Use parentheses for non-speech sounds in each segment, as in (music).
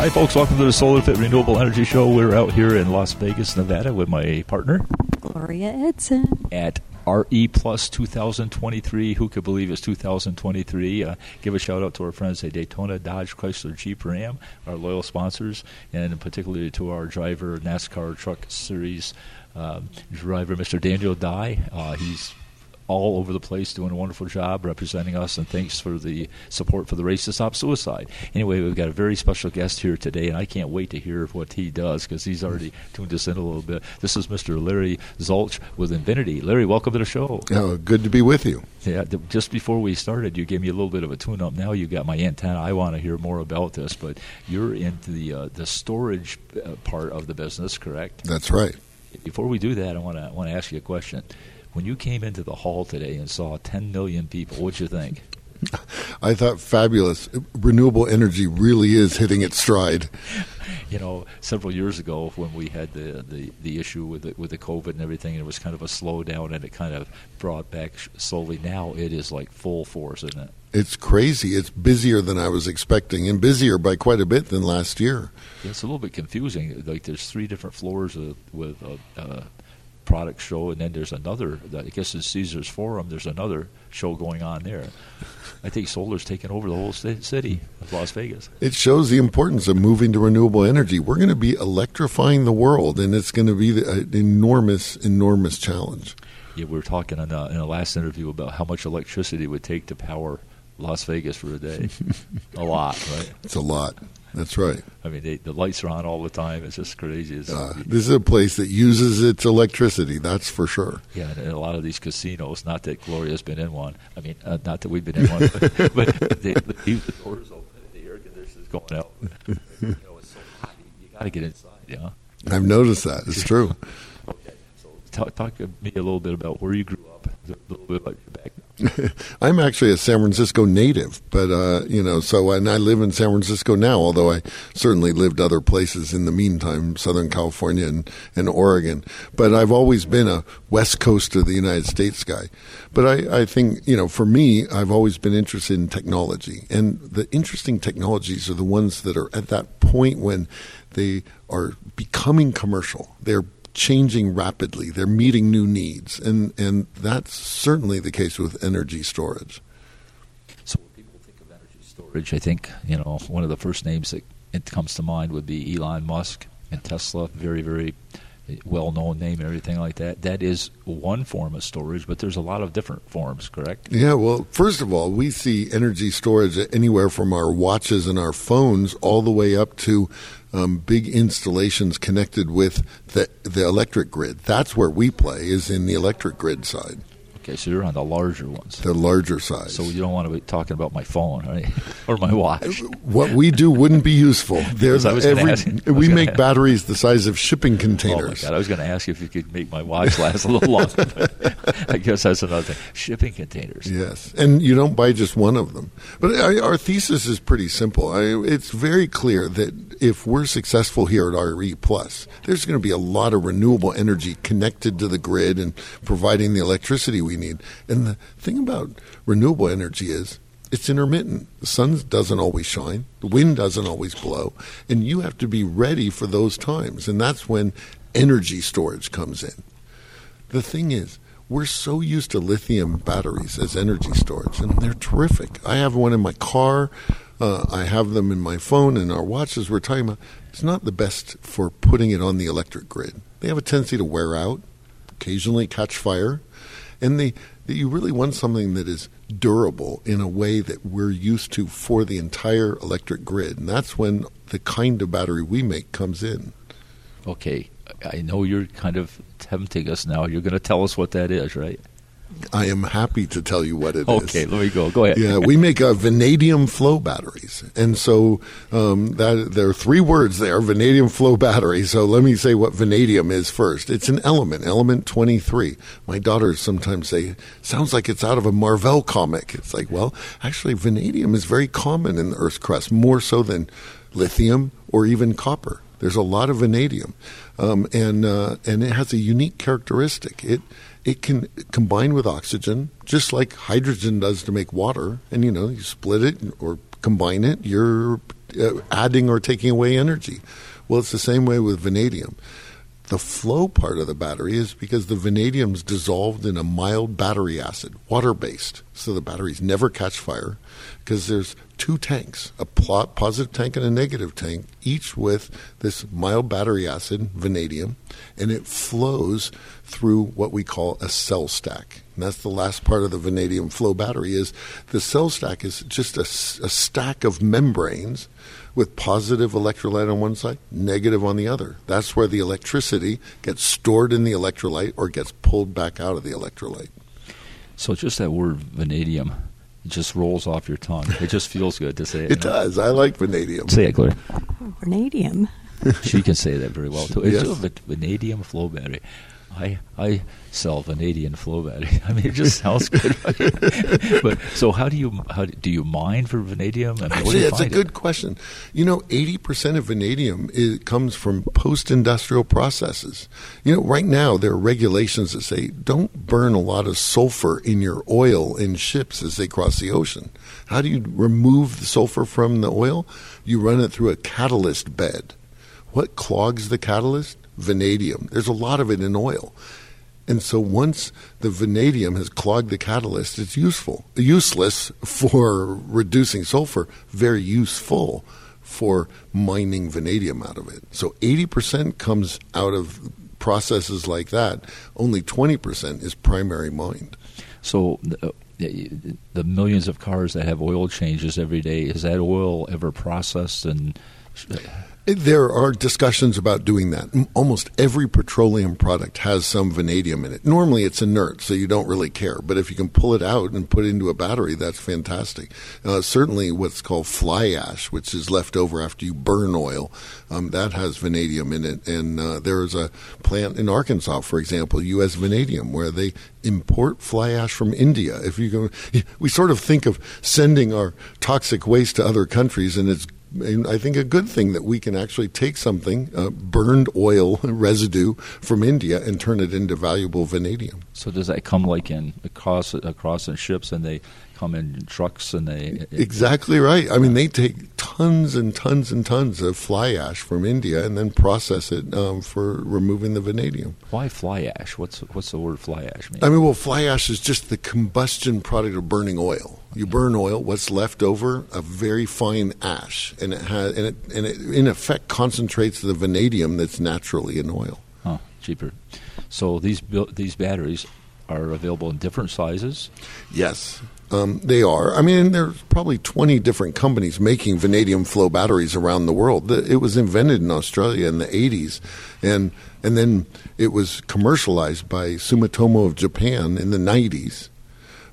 Hi, folks. Welcome to the Solar Fit Renewable Energy Show. We're out here in Las Vegas, Nevada, with my partner Gloria Edson. at RE Plus 2023. Who could believe it's 2023? Uh, give a shout out to our friends at Daytona Dodge Chrysler Jeep Ram, our loyal sponsors, and particularly to our driver, NASCAR Truck Series um, driver, Mr. Daniel Dye. Uh, he's all over the place doing a wonderful job representing us, and thanks for the support for the Race to Stop Suicide. Anyway, we've got a very special guest here today, and I can't wait to hear what he does because he's already tuned us in a little bit. This is Mr. Larry Zulch with Invinity. Larry, welcome to the show. Oh, good to be with you. Yeah, th- just before we started, you gave me a little bit of a tune-up. Now you got my antenna. I want to hear more about this, but you're into the uh, the storage uh, part of the business, correct? That's right. Before we do that, I want to want to ask you a question. When you came into the hall today and saw 10 million people, what'd you think? (laughs) I thought fabulous. Renewable energy really is hitting its stride. You know, several years ago when we had the, the, the issue with the, with the COVID and everything, it was kind of a slowdown and it kind of brought back slowly. Now it is like full force, isn't it? It's crazy. It's busier than I was expecting, and busier by quite a bit than last year. It's a little bit confusing. Like there's three different floors of, with a, a product show, and then there's another. I guess in Caesar's Forum, there's another show going on there. I think solar's taking over the whole city of Las Vegas. It shows the importance of moving to renewable energy. We're going to be electrifying the world, and it's going to be an enormous, enormous challenge. Yeah, we were talking in, a, in the last interview about how much electricity it would take to power Las Vegas for a day. (laughs) a lot, right? It's a lot. That's right. I mean, they, the lights are on all the time. It's just crazy. It's, Uh, this is a place that uses its electricity. That's for sure. yeah, and in a lot of these casinos, not that Gloria's been in one. I mean, uh, not that we've been in one, but, (laughs) but they leave the doors open and the air conditioner's going out. you know, it's so hot. You got to get inside, yeah. I've noticed that. It's true. (laughs) Okay, so talk, talk to me a little bit about where you grew up, a little bit about your background. (laughs) I'm actually a San Francisco native, but uh, you know, so and I live in San Francisco now. Although I certainly lived other places in the meantime, Southern California and, and Oregon. But I've always been a West Coast of the United States guy. But I, I think you know, for me, I've always been interested in technology, and the interesting technologies are the ones that are at that point when they are becoming commercial. They're changing rapidly. They're meeting new needs, and and that's certainly the case with energy storage. So when people think of energy storage, I think you know one of the first names that it comes to mind would be Elon Musk and Tesla. Very, very well-known name and everything like that. That is one form of storage, but there's a lot of different forms. Correct? Yeah, well, first of all, we see energy storage anywhere from our watches and our phones all the way up to um, big installations connected with the the electric grid. That's where we play is in the electric grid side, Okay, so you're on the larger ones. the larger size. So you don't want to be talking about my phone, right? (laughs) or my watch. Uh, what we do wouldn't be useful. (laughs) There's I was gonna every ask- we make ask. batteries the size of shipping Oh my containers. god! I was going to ask you if you could make my watch last a little (laughs) longer. I guess that's another thing. Shipping containers. Yes, and you don't buy just one of them. But I, our thesis is pretty simple. I, it's very clear that if we're successful here at RE Plus, there's going to be a lot of renewable energy connected to the grid and providing the electricity we need. And the thing about renewable energy is it's intermittent. The sun doesn't always shine, the wind doesn't always blow, and you have to be ready for those times. And that's when energy storage comes in. The thing is, we're so used to lithium batteries as energy storage, and they're terrific. I have one in my car. Uh, I have them in my phone and our watches. We're talking about it's not the best for putting it on the electric grid. They have a tendency to wear out, occasionally catch fire, and that you really want something that is durable in a way that we're used to for the entire electric grid, and that's when the kind of battery we make comes in. Okay, I know you're kind of tempting us now. You're going to tell us what that is, right? I am happy to tell you what it is. Okay, let me go. Go ahead. yeah, we make uh, vanadium flow batteries, and so um, that there are three words there: vanadium flow battery. So let me say what vanadium is first. It's an element, element twenty three. My daughters sometimes say, "Sounds like it's out of a Marvel comic." It's like, well, actually, vanadium is very common in the Earth's crust, more so than lithium or even copper. There's a lot of vanadium, um, and uh, and it has a unique characteristic. It it can combine with oxygen, just like hydrogen does to make water. And you know, you split it or combine it, you're uh, adding or taking away energy. Well, it's the same way with vanadium. The flow part of the battery is because the vanadium's dissolved in a mild battery acid, water based, so the batteries never catch fire because there's two tanks, a positive tank and a negative tank, each with this mild battery acid, vanadium, and it flows through what we call a cell stack. And that's the last part of the vanadium flow battery is the cell stack is just a, a stack of membranes with positive electrolyte on one side, negative on the other. That's where the electricity gets stored in the electrolyte or gets pulled back out of the electrolyte. So just that word vanadium just rolls off your tongue. It just feels good to say it. It does. I like vanadium. Say it, Gloria. vanadium. she can say that very well too. It's yes. a vanadium flow battery. I I sell vanadium flow battery. (laughs) I mean, it just sounds good. (laughs) but so, how do you how do you mine for vanadium? I mean, Actually, that's a good it? question. You know, eighty percent of vanadium is, comes from post-industrial processes. You know, right now there are regulations that say don't burn a lot of sulfur in your oil in ships as they cross the ocean. How do you remove the sulfur from the oil? You run it through a catalyst bed. What clogs the catalyst? Vanadium. There's a lot of it in oil. And so once the vanadium has clogged the catalyst, it's useful, useless for (laughs) reducing sulfur, very useful for mining vanadium out of it. So 80% comes out of processes like that. Only 20% is primary mined. So uh, the millions of cars that have oil changes every day, is that oil ever processed and there are discussions about doing that. Almost every petroleum product has some vanadium in it. Normally it's inert, so you don't really care. But if you can pull it out and put it into a battery, that's fantastic. Uh, certainly what's called fly ash, which is left over after you burn oil, um, that has vanadium in it. And uh, there is a plant in Arkansas, for example, U.S. Vanadium, where they import fly ash from India. If you go, (laughs) we sort of think of sending our toxic waste to other countries, and it's I think a good thing that we can actually take something, uh, burned oil (laughs) residue from India, and turn it into valuable vanadium. So does that come like in across across in ships, and they come in trucks, and they exactly right. I mean, they take tons and tons and tons of fly ash from India and then process it um, for removing the vanadium. Why fly ash? What's what's the word fly ash mean? I mean, well, fly ash is just the combustion product of burning oil. You burn oil. What's left over? A very fine ash, and it has, and it, and it in effect concentrates the vanadium that's naturally in oil. Huh, cheaper. So these these batteries are available in different sizes. Yes, um, they are. I mean, there's probably 20 different companies making vanadium flow batteries around the world. It was invented in Australia in the 80s, and and then it was commercialized by Sumitomo of Japan in the 90s.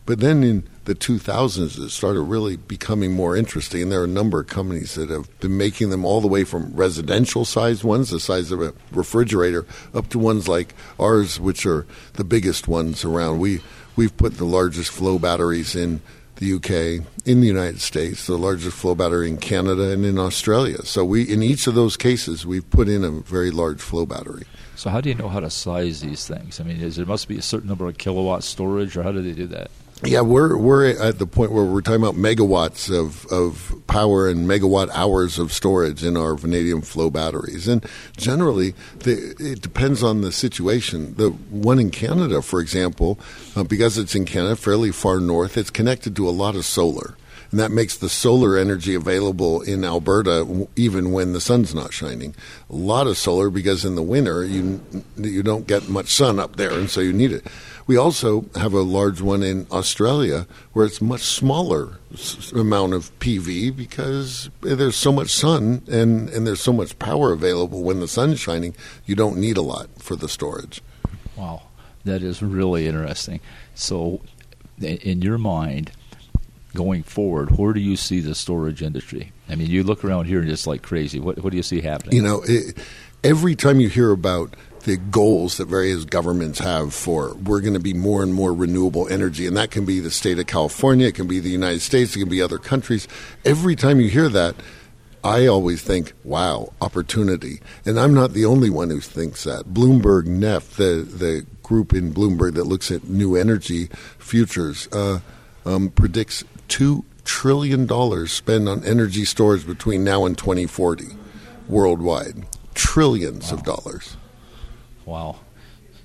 But then in the 2000s, it started really becoming more interesting. And there are a number of companies that have been making them all the way from residential sized ones, the size of a refrigerator, up to ones like ours, which are the biggest ones around. We, we've put the largest flow batteries in the UK, in the United States, the largest flow battery in Canada, and in Australia. So we, in each of those cases, we've put in a very large flow battery. So how do you know how to size these things? I mean, is there must be a certain number of kilowatt storage, or how do they do that? Yeah, we're we're at the point where we're talking about megawatts of, of power and megawatt hours of storage in our vanadium flow batteries, and generally the, it depends on the situation. The one in Canada, for example, uh, because it's in Canada, fairly far north, it's connected to a lot of solar, and that makes the solar energy available in Alberta even when the sun's not shining. A lot of solar because in the winter you you don't get much sun up there, and so you need it. We also have a large one in Australia where it's much smaller amount of PV because there's so much sun and, and there's so much power available when the sun's shining. You don't need a lot for the storage. Wow, that is really interesting. So, in your mind, going forward, where do you see the storage industry? I mean, you look around here and it's like crazy. What, what do you see happening? You know, it, every time you hear about the goals that various governments have for we're going to be more and more renewable energy. And that can be the state of California, it can be the United States, it can be other countries. Every time you hear that, I always think, wow, opportunity. And I'm not the only one who thinks that. Bloomberg NEF, the, the group in Bloomberg that looks at new energy futures, uh, um, predicts 2 trillion dollars spent on energy storage between now and 2040 worldwide. Trillions wow. of dollars. Wow.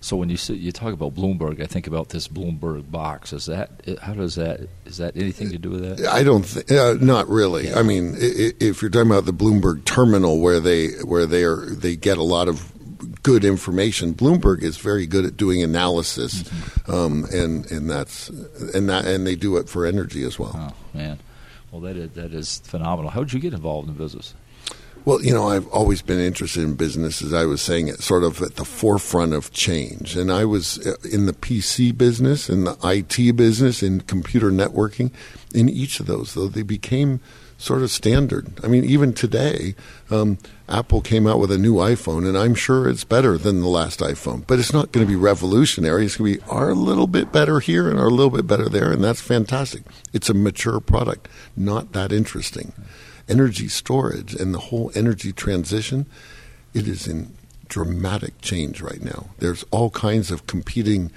So when you say, you talk about Bloomberg, I think about this Bloomberg box. Is that how does that is that anything to do with that? I don't, th- uh, not really. Yeah. I mean, if you're talking about the Bloomberg terminal where they where they are they get a lot of good information. Bloomberg is very good at doing analysis, mm-hmm. um, and and that's and that and they do it for energy as well. Oh man, well that is, that is phenomenal. How did you get involved in business? Well, you know, I've always been interested in business, as I was saying, it sort of at the forefront of change. And I was uh, in the PC business, in the IT business, in computer networking. In each of those, though, they became sort of standard. I mean, even today, um, Apple came out with a new iPhone, and I'm sure it's better than the last iPhone. But it's not going to be revolutionary. It's going to be our a little bit better here and our a little bit better there, and that's fantastic. It's a mature product, not that interesting energy storage and the whole energy transition, it is in dramatic change right now. There's all kinds of competing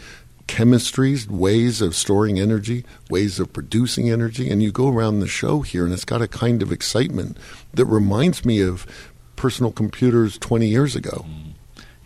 chemistries, ways of storing energy, ways of producing energy, and you go around the show here and it's got a kind of excitement that reminds me of personal computers 20 years ago. Mm.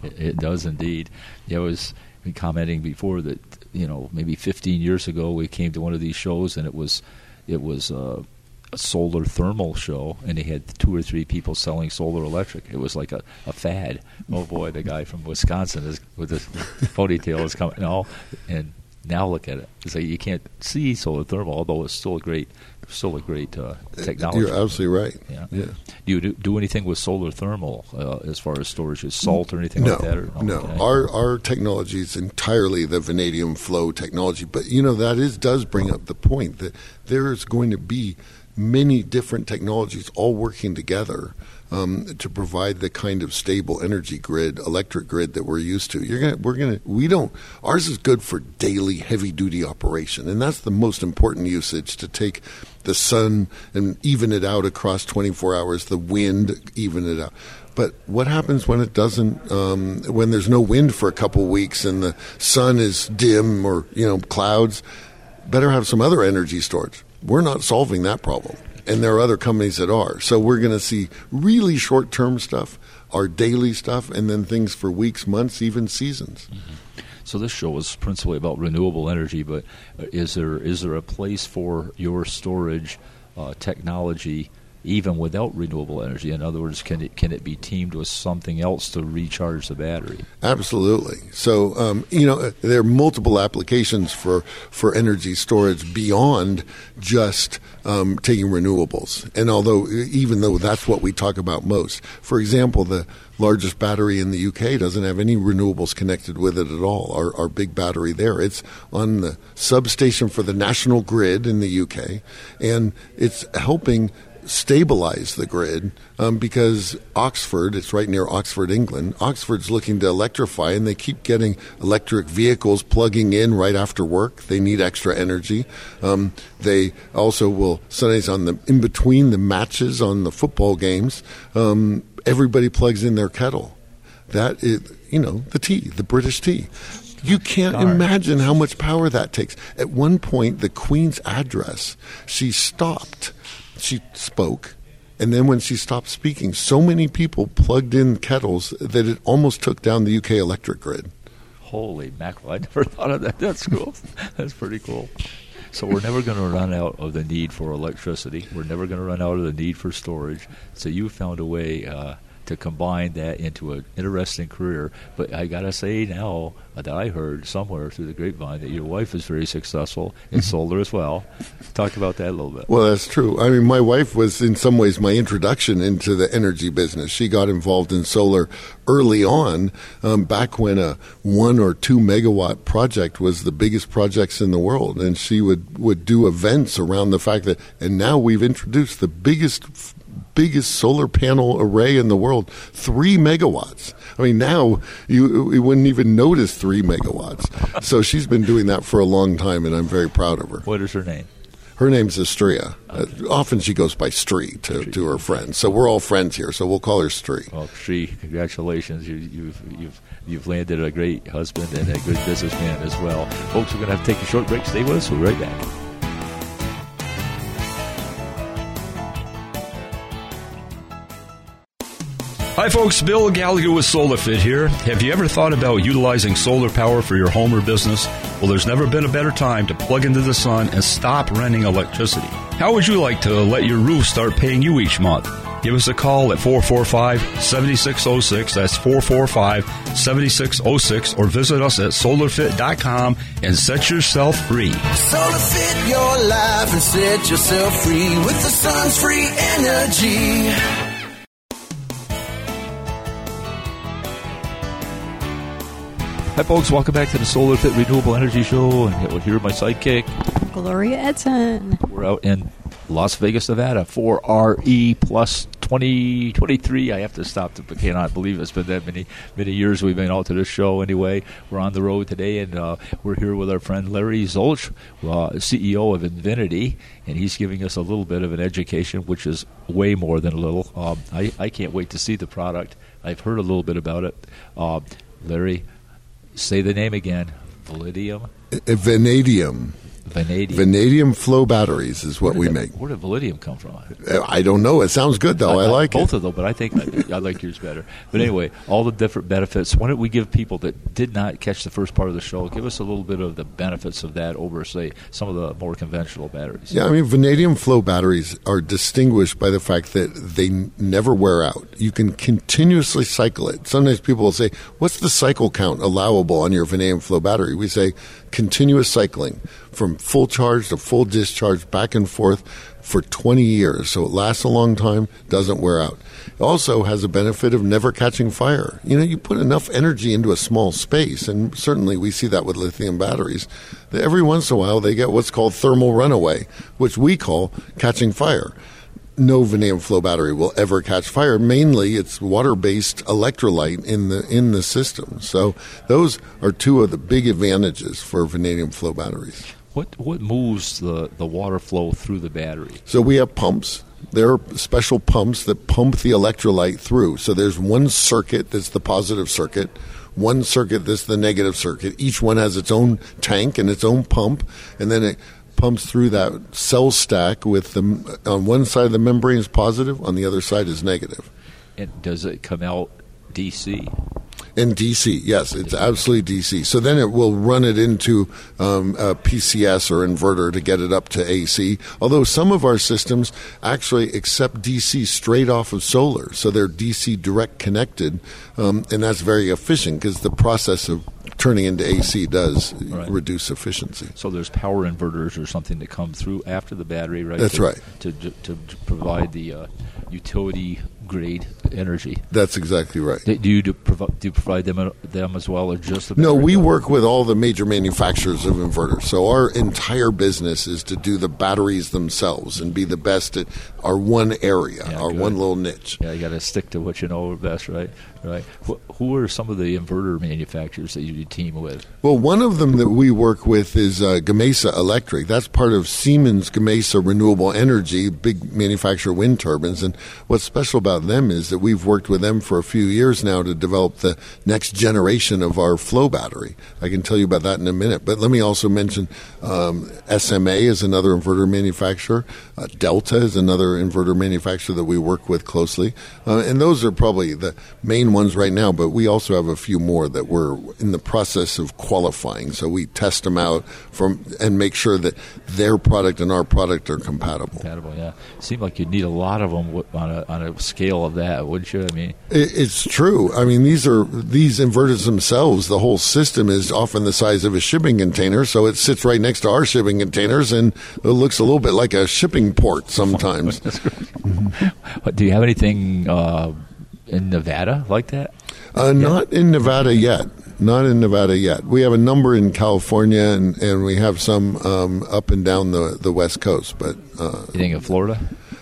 It, does indeed. I was commenting before that you know maybe 15 years ago we came to one of these shows and it was it was uh, a solar thermal show, and they had two or three people selling solar electric. It was like a, a fad. Oh boy, the guy from Wisconsin is with his (laughs) ponytail is coming. No, and now look at it. It's like you can't see solar thermal, although it's still a great, still a great uh, technology. You're absolutely right. Yeah. yeah. Do you do, do anything with solar thermal uh, as far as storage, is salt or anything no, like that? Or, oh, no, okay. our our technology is entirely the vanadium flow technology. But you know that is does bring up the point that there is going to be many different technologies all working together um, to provide the kind of stable energy grid, electric grid that we're used to. You're gonna, we're gonna, we don't. Ours is good for daily heavy duty operation, and that's the most important usage to take the sun and even it out across 24 hours. The wind even it out. But what happens when it doesn't? Um, when there's no wind for a couple weeks and the sun is dim or you know clouds? Better have some other energy storage we're not solving that problem. And there are other companies that are. So we're going to see really short term stuff, our daily stuff, and then things for weeks, months, even seasons. Mm-hmm. So this show is principally about renewable energy, but uh, is there is there a place for your storage uh, technology even without renewable energy? In other words, can it can it be teamed with something else to recharge the battery? Absolutely. So um, you know there are multiple applications for for energy storage beyond just um, taking renewables. And although even though that's what we talk about most, for example, the largest battery in the UK doesn't have any renewables connected with it at all. Our, our big battery there, it's on the substation for the national grid in the UK, and it's helping stabilize the grid um, because Oxford, it's right near Oxford, England. Oxford's looking to electrify, and they keep getting electric vehicles plugging in right after work. They need extra energy. Um, they also will sometimes on the in between the matches on the football games. Um, everybody plugs in their kettle. That is, you know, the tea, the British tea. You can't imagine how much power that takes. At one point, the Queen's address, she stopped she spoke. And then when she stopped speaking, so many people plugged in kettles that it almost took down the UK electric grid. Holy mackerel. I never (laughs) thought of that. That's cool. (laughs) That's pretty cool. So we're never going to run out of the need for electricity. We're never going to run out of the need for storage. So you found a way uh, to combine that into an interesting career. But I got to say now that I heard somewhere through the grapevine that your wife is very successful in mm-hmm. solar as well. Talk about that a little bit. Well, that's true. I mean, my wife was in some ways my introduction into the energy business. She got involved in solar early on, um, back when a one or two megawatt project was the biggest projects in the world, and she would would do events around the fact that. And now we've introduced the biggest biggest solar panel array in the world, three megawatts. I mean, now you, you wouldn't even notice three megawatts. So she's been doing that for a long time, and I'm very proud of her. What is her name? Her name's Estrella. Okay. Uh, often she goes by Stree to, to her friends. So we're all friends here. So we'll call her Stree. Well, Stree, congratulations. You, you've, you've, you've landed a great husband and a good businessman as well. Folks, we're going to have to take a short break. Stay with us. We'll be right back. Hi, folks. Bill Gallagher with SolarFit here. Have you ever thought about utilizing solar power for your home or business? Well, there's never been a better time to plug into the sun and stop renting electricity. How would you like to let your roof start paying you each month? Give us a call at 445 7606. That's 445 7606. Or visit us at solarfit.com and set yourself free. SolarFit your life and set yourself free with the sun's free energy. Hi, folks. Welcome back to the Solar Fit Renewable Energy Show. And we're here with my sidekick. Gloria Edson. We're out in Las Vegas, Nevada for RE plus 2023. I have to stop. To, cannot believe it's been that many many years we've been out to this show. Anyway, we're on the road today, and uh, we're here with our friend Larry Zulch, uh, CEO of Invinity, and he's giving us a little bit of an education, which is way more than a little. Um, I, I can't wait to see the product. I've heard a little bit about it. Uh, Larry, say the name again. Validium. Vanadium. Vanadium. Vanadium flow batteries is what we did make. Where did Vanadium come from? Uh, I don't know. It sounds good though. I, like both it. of them, but I think I, I like yours better. But anyway, all the different benefits. Why don't we give people that did not catch the first part of the show, give us a little bit of the benefits of that over, say, some of the more conventional batteries. Yeah, I mean, vanadium flow batteries are distinguished by the fact that they never wear out. You can continuously cycle it. Sometimes people will say, What's the cycle count allowable on your vanadium flow battery? We say continuous cycling from full charge to full discharge, back and forth for 20 years. So it lasts a long time, doesn't wear out. It also has a benefit of never catching fire. You know, you put enough energy into a small space, and certainly we see that with lithium batteries, that every once in a while they get what's called thermal runaway, which we call catching fire no vanadium flow battery will ever catch fire. Mainly, it's water-based electrolyte in the in the system. So those are two of the big advantages for vanadium flow batteries. What what moves the, the water flow through the battery? So we have pumps. There are special pumps that pump the electrolyte through. So there's one circuit that's the positive circuit, one circuit that's the negative circuit. Each one has its own tank and its own pump, and then it pumps through that cell stack with the on one side of the membrane is positive, on the other side is negative. And does it come out DC? In DC, yes, it's absolutely DC. So then it will run it into um, a PCS or inverter to get it up to AC. Although some of our systems actually accept DC straight off of solar, so they're DC direct connected, um, and that's very efficient because the process of turning into AC does Right. reduce efficiency. So there's power inverters or something that come through after the battery, right? That's to, right. To, to, to provide the uh, utility grade energy. That's exactly right. Do you do, do you provide them them as well, or just the No, we work with all the major manufacturers of inverters. So our entire business is to do the batteries themselves and be the best at our one area, Yeah, our good. one little niche. Yeah, you got to stick to what you know best, right? Right. Wh- who are some of the inverter manufacturers that you team with? Well, one of them that we work with is uh, Gamesa Electric. That's part of Siemens Gamesa Renewable Energy, big manufacturer of wind turbines. And what's special about them is that we've worked with them for a few years now to develop the next generation of our flow battery. I can tell you about that in a minute. But let me also mention um, SMA is another inverter manufacturer. Uh, Delta is another inverter manufacturer that we work with closely. Uh, and those are probably the main ones right now, but we also have a few more that we're in the process of qualifying. So we test them out from and make sure that their product and our product are compatible. Compatible, yeah. Seemed like you'd need a lot of them on a on a scale of that, wouldn't you? I mean, It, it's true. I mean, these are these inverters themselves. The whole system is often the size of a shipping container, so it sits right next to our shipping containers, and it looks a little bit like a shipping port sometimes. (laughs) do you have anything uh, in Nevada like that? Uh, Not in Nevada yet. Not in Nevada yet. We have a number in California, and, and we have some um, up and down the, the West Coast, but uh, You think in Florida?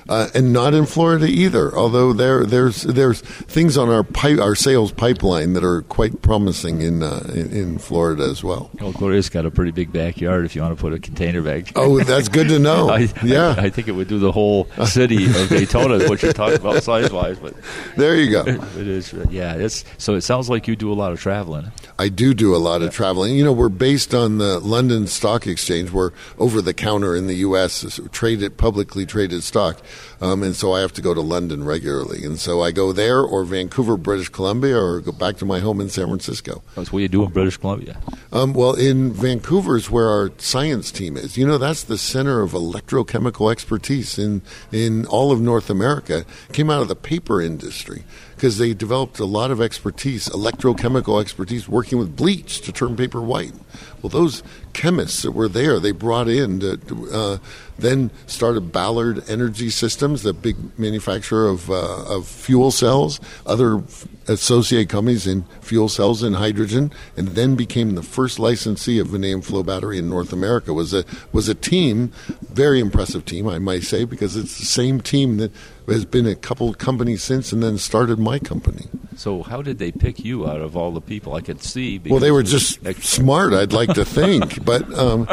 Uh, and not in Florida either. Although there there's there's things on our pipe, our sales pipeline that are quite promising in uh, in, in Florida as well. Well, Gloria's got a pretty big backyard. If you want to put a container bag. Oh, that's good to know. (laughs) I, yeah, I, I think it would do the whole city of (laughs) Daytona, what you're talking about size wise. But there you go. it is, yeah. It's so it sounds like you do a lot of traveling. I do do a lot of traveling. You know, we're based on the London Stock Exchange. We're over the counter in the U.S. traded publicly traded stock. Um, and so I have to go to London regularly. And so I go there or Vancouver, British Columbia, or go back to my home in San Francisco. That's what you do in British Columbia. Um, well, in Vancouver is where our science team is. You know, that's the center of electrochemical expertise in in all of North America. Came out of the paper industry because they developed a lot of expertise, electrochemical expertise, working with bleach to turn paper white. Well, those chemists that were there, they brought in to, uh, then started Ballard Energy Systems, the big manufacturer of, uh, of fuel cells, other associate companies in fuel cells and hydrogen, and then became the first licensee of vanadium flow battery in North America. was a was a team, very impressive team, I might say, because it's the same team that has been a couple companies since, and then started my company. So, how did they pick you out of all the people? I could see. Well, they were just smart. I'd like to think, (laughs) but um,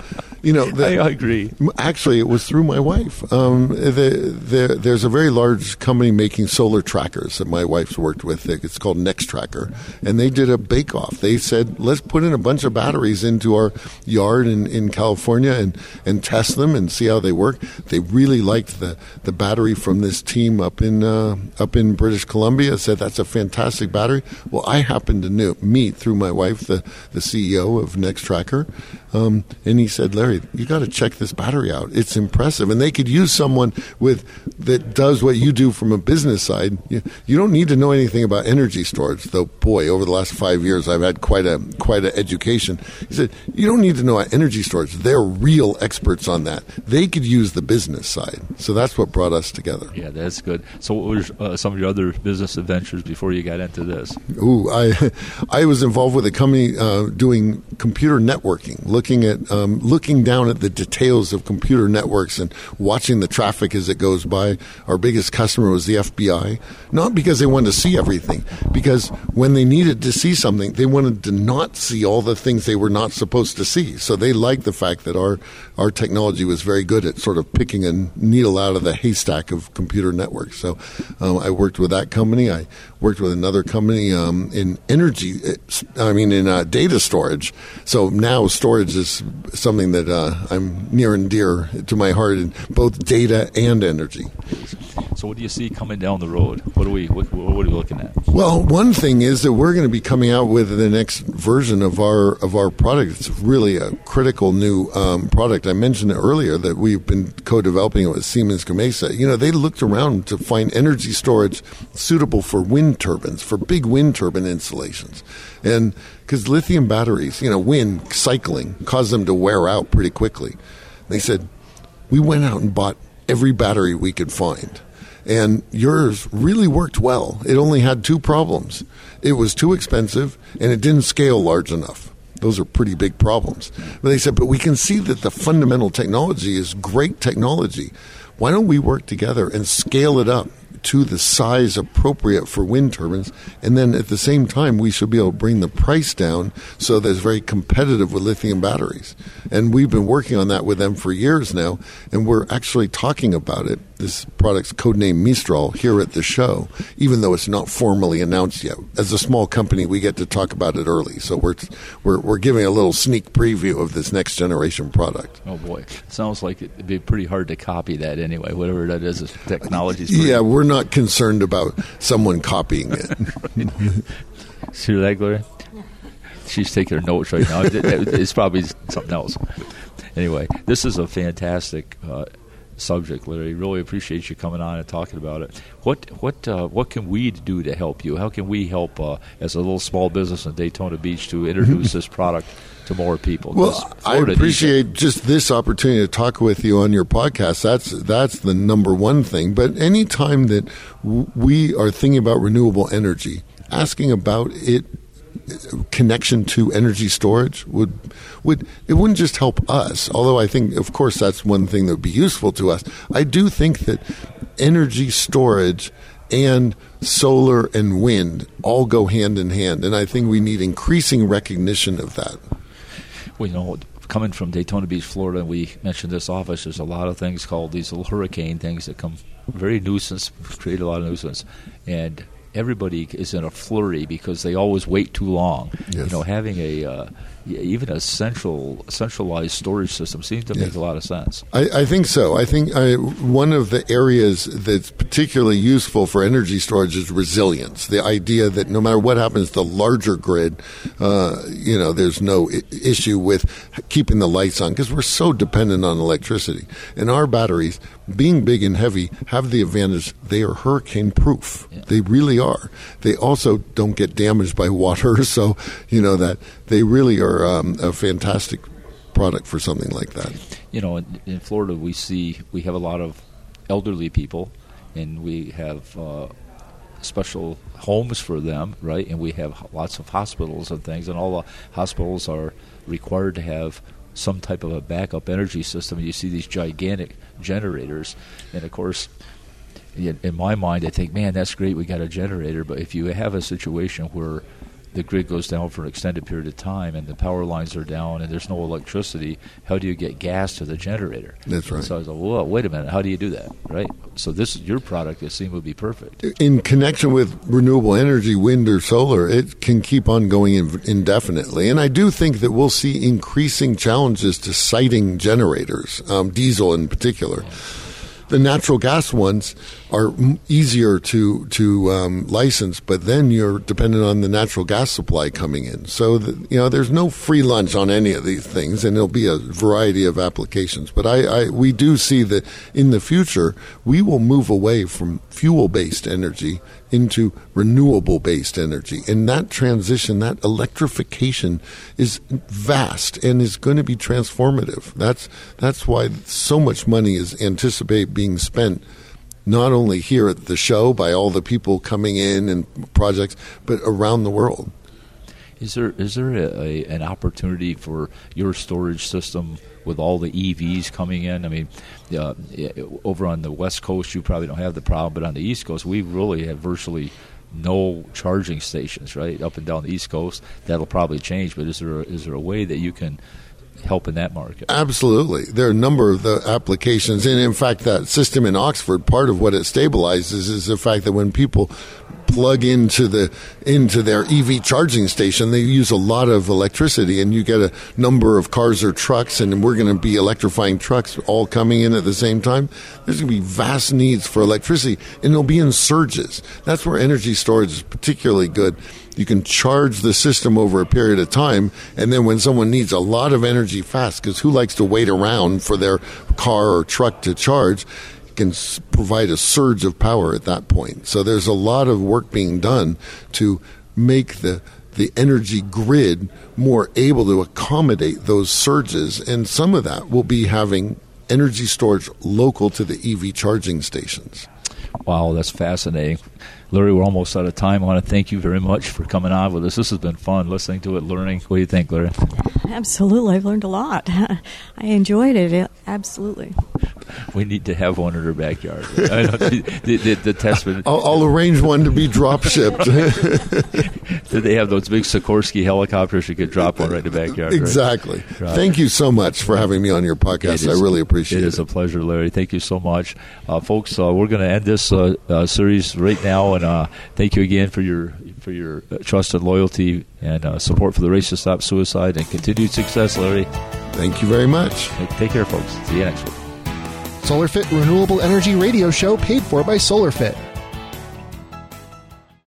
you know, the, I, agree. Actually, it was through my wife. Um, the, the, there's a very large company making solar trackers that my wife's worked with. It's called Nextracker, and they did a bake off. They said, let's put in a bunch of batteries into our yard in, in California and, and test them and see how they work. They really liked the, the battery from this team up in uh, up in British Columbia. Said that's a fantastic battery. Well, I happened to know, meet through my wife the the CEO of Nextracker, um, and he said, Larry, you got to check this battery out. It's impressive. And they could use someone with that does what you do from a business side. You, you don't need to know anything about energy storage, though. Boy, over the last five years, I've had quite a quite an education. He said, you don't need to know energy storage. They're real experts on that. They could use the business side. So that's what brought us together. Yeah, that's good. So, what were uh, some of your other business adventures before you got into this? Ooh, I (laughs) I was involved with a company uh, doing computer networking. Looking at um, looking down at the details of computer networks and watching the traffic as it goes by. Our biggest customer was the FBI, not because they wanted to see everything, because when they needed to see something, they wanted to not see all the things they were not supposed to see. So they liked the fact that our our technology was very good at sort of picking a needle out of the haystack of computer networks. So um, I worked with that company. I worked with another company um, in energy. I mean, in uh, data storage. So now storage is something that uh, I'm near and dear to my heart in both data and energy. So, what do you see coming down the road? What are we what, what are we looking at? Well, one thing is that we're going to be coming out with the next version of our of our product. It's really a critical new um, product. I mentioned earlier that we've been co-developing it with Siemens Gamesa. You know, they looked around to find energy storage suitable for wind turbines, for big wind turbine installations, and because lithium batteries, you know, wind cycling cause them to wear out pretty quickly. They said, we went out and bought every battery we could find. And yours really worked well. It only had two problems. It was too expensive and it didn't scale large enough. Those are pretty big problems. But they said, but we can see that the fundamental technology is great technology. Why don't we work together and scale it up to the size appropriate for wind turbines. And then at the same time, we should be able to bring the price down so that it's very competitive with lithium batteries. And we've been working on that with them for years now. And we're actually talking about it, this product's codenamed Mistral, here at the show, even though it's not formally announced yet. As a small company, we get to talk about it early. So we're, we're, we're giving a little sneak preview of this next generation product. Oh, boy. Sounds like it'd be pretty hard to copy that anyway, whatever that is. Technology. Yeah, we're not not concerned about someone copying it. (laughs) See that, Gloria? She's taking her notes right now. It's probably something else. Anyway, this is a fantastic uh, subject, Larry. Really appreciate you coming on and talking about it. What what uh, what can we do to help you? How can we help uh, as a little small business in Daytona Beach to introduce this (laughs) product to more people? Well, I appreciate just this opportunity to talk with you on your podcast. That's that's the number one thing. But anytime that w- we are thinking about renewable energy, asking about it connection to energy storage would would it wouldn't just help us. Although i think of course that's one thing that would be useful to us. I do think that energy storage and solar and wind all go hand in hand and i think we need increasing recognition of that. Well you know coming from daytona beach florida we mentioned this office there's a lot of things called these little hurricane things that come very nuisance create a lot of nuisance. And everybody is in a flurry because they always wait too long. Yes. You know, having a uh, even a central centralized storage system seems to Yes. make a lot of sense. I, I think so. I think I, one of the areas that's particularly useful for energy storage is resilience. The idea that no matter what happens, to the larger grid, uh, you know, there's no I- issue with keeping the lights on because we're so dependent on electricity. And our batteries, being big and heavy, have the advantage they are hurricane proof. They really are. They also don't get damaged by water, (laughs) so you know that they really are um, a fantastic product for something like that. you know, in, in Florida, we see we have a lot of elderly people, and we have uh, special homes for them, right? And we have lots of hospitals and things, and all the hospitals are required to have some type of a backup energy system. You see these gigantic generators, and of course. In my mind, I think, man, that's great. We got a generator, but if you have a situation where the grid goes down for an extended period of time and the power lines are down and there's no electricity, how do you get gas to the generator? That's right. So I was like, whoa, wait a minute, how do you do that, right? So this your product, it seemed would be perfect. in connection with renewable energy, wind or solar, it can keep on going indefinitely. And I do think that we'll see increasing challenges to siting generators, um, diesel in particular. The natural gas ones are easier to to um, license, but then you're dependent on the natural gas supply coming in. So the, you know, there's no free lunch on any of these things, and there'll be a variety of applications. But I, I we do see that in the future we will move away from fuel based energy into renewable based energy, and that transition, that electrification, is vast and is going to be transformative. That's that's why so much money is anticipated being spent not only here at the show by all the people coming in and projects, but around the world. Is there is there a, a, an opportunity for your storage system with all the EVs coming in? I mean, uh, over on the West Coast, you probably don't have the problem, but on the East Coast, we really have virtually no charging stations, right, up and down the East Coast. That'll probably change, but is there a, is there a way that you can help in that market? Absolutely. There are a number of the applications. And in fact, that system in Oxford, part of what it stabilizes is the fact that when people plug into the into their EV charging station, they use a lot of electricity, and you get a number of cars or trucks, and we're going to be electrifying trucks all coming in at the same time. There's going to be vast needs for electricity, and it'll be in surges. That's where energy storage is particularly good. You can charge the system over a period of time, and then when someone needs a lot of energy fast, because who likes to wait around for their car or truck to charge? Can provide a surge of power at that point. So there's a lot of work being done to make the the energy grid more able to accommodate those surges, and some of that will be having energy storage local to the EV charging stations. Wow, that's fascinating. Larry, we're almost out of time. I want to thank you very much for coming on with us. This has been fun listening to it, learning. What do you think, Larry? Absolutely. I've learned a lot. (laughs) I enjoyed it. Absolutely. We need to have one in our backyard. The, the, the, test. Did I'll, I'll arrange one to be drop shipped. Did (laughs) they have those big Sikorsky helicopters? You could drop one right in the backyard. exactly. Right. Thank you so much for having me on your podcast. It I really appreciate It it. is a pleasure, Larry. Thank you so much, uh, folks. Uh, we're going to end this uh, uh, series right now, and uh, thank you again for your for your uh, trust and loyalty and uh, support for the Race to Stop Suicide and continued success, Larry. Thank you very much. Take, take care, folks. See you next week. SolarFit Renewable Energy Radio Show paid for by SolarFit.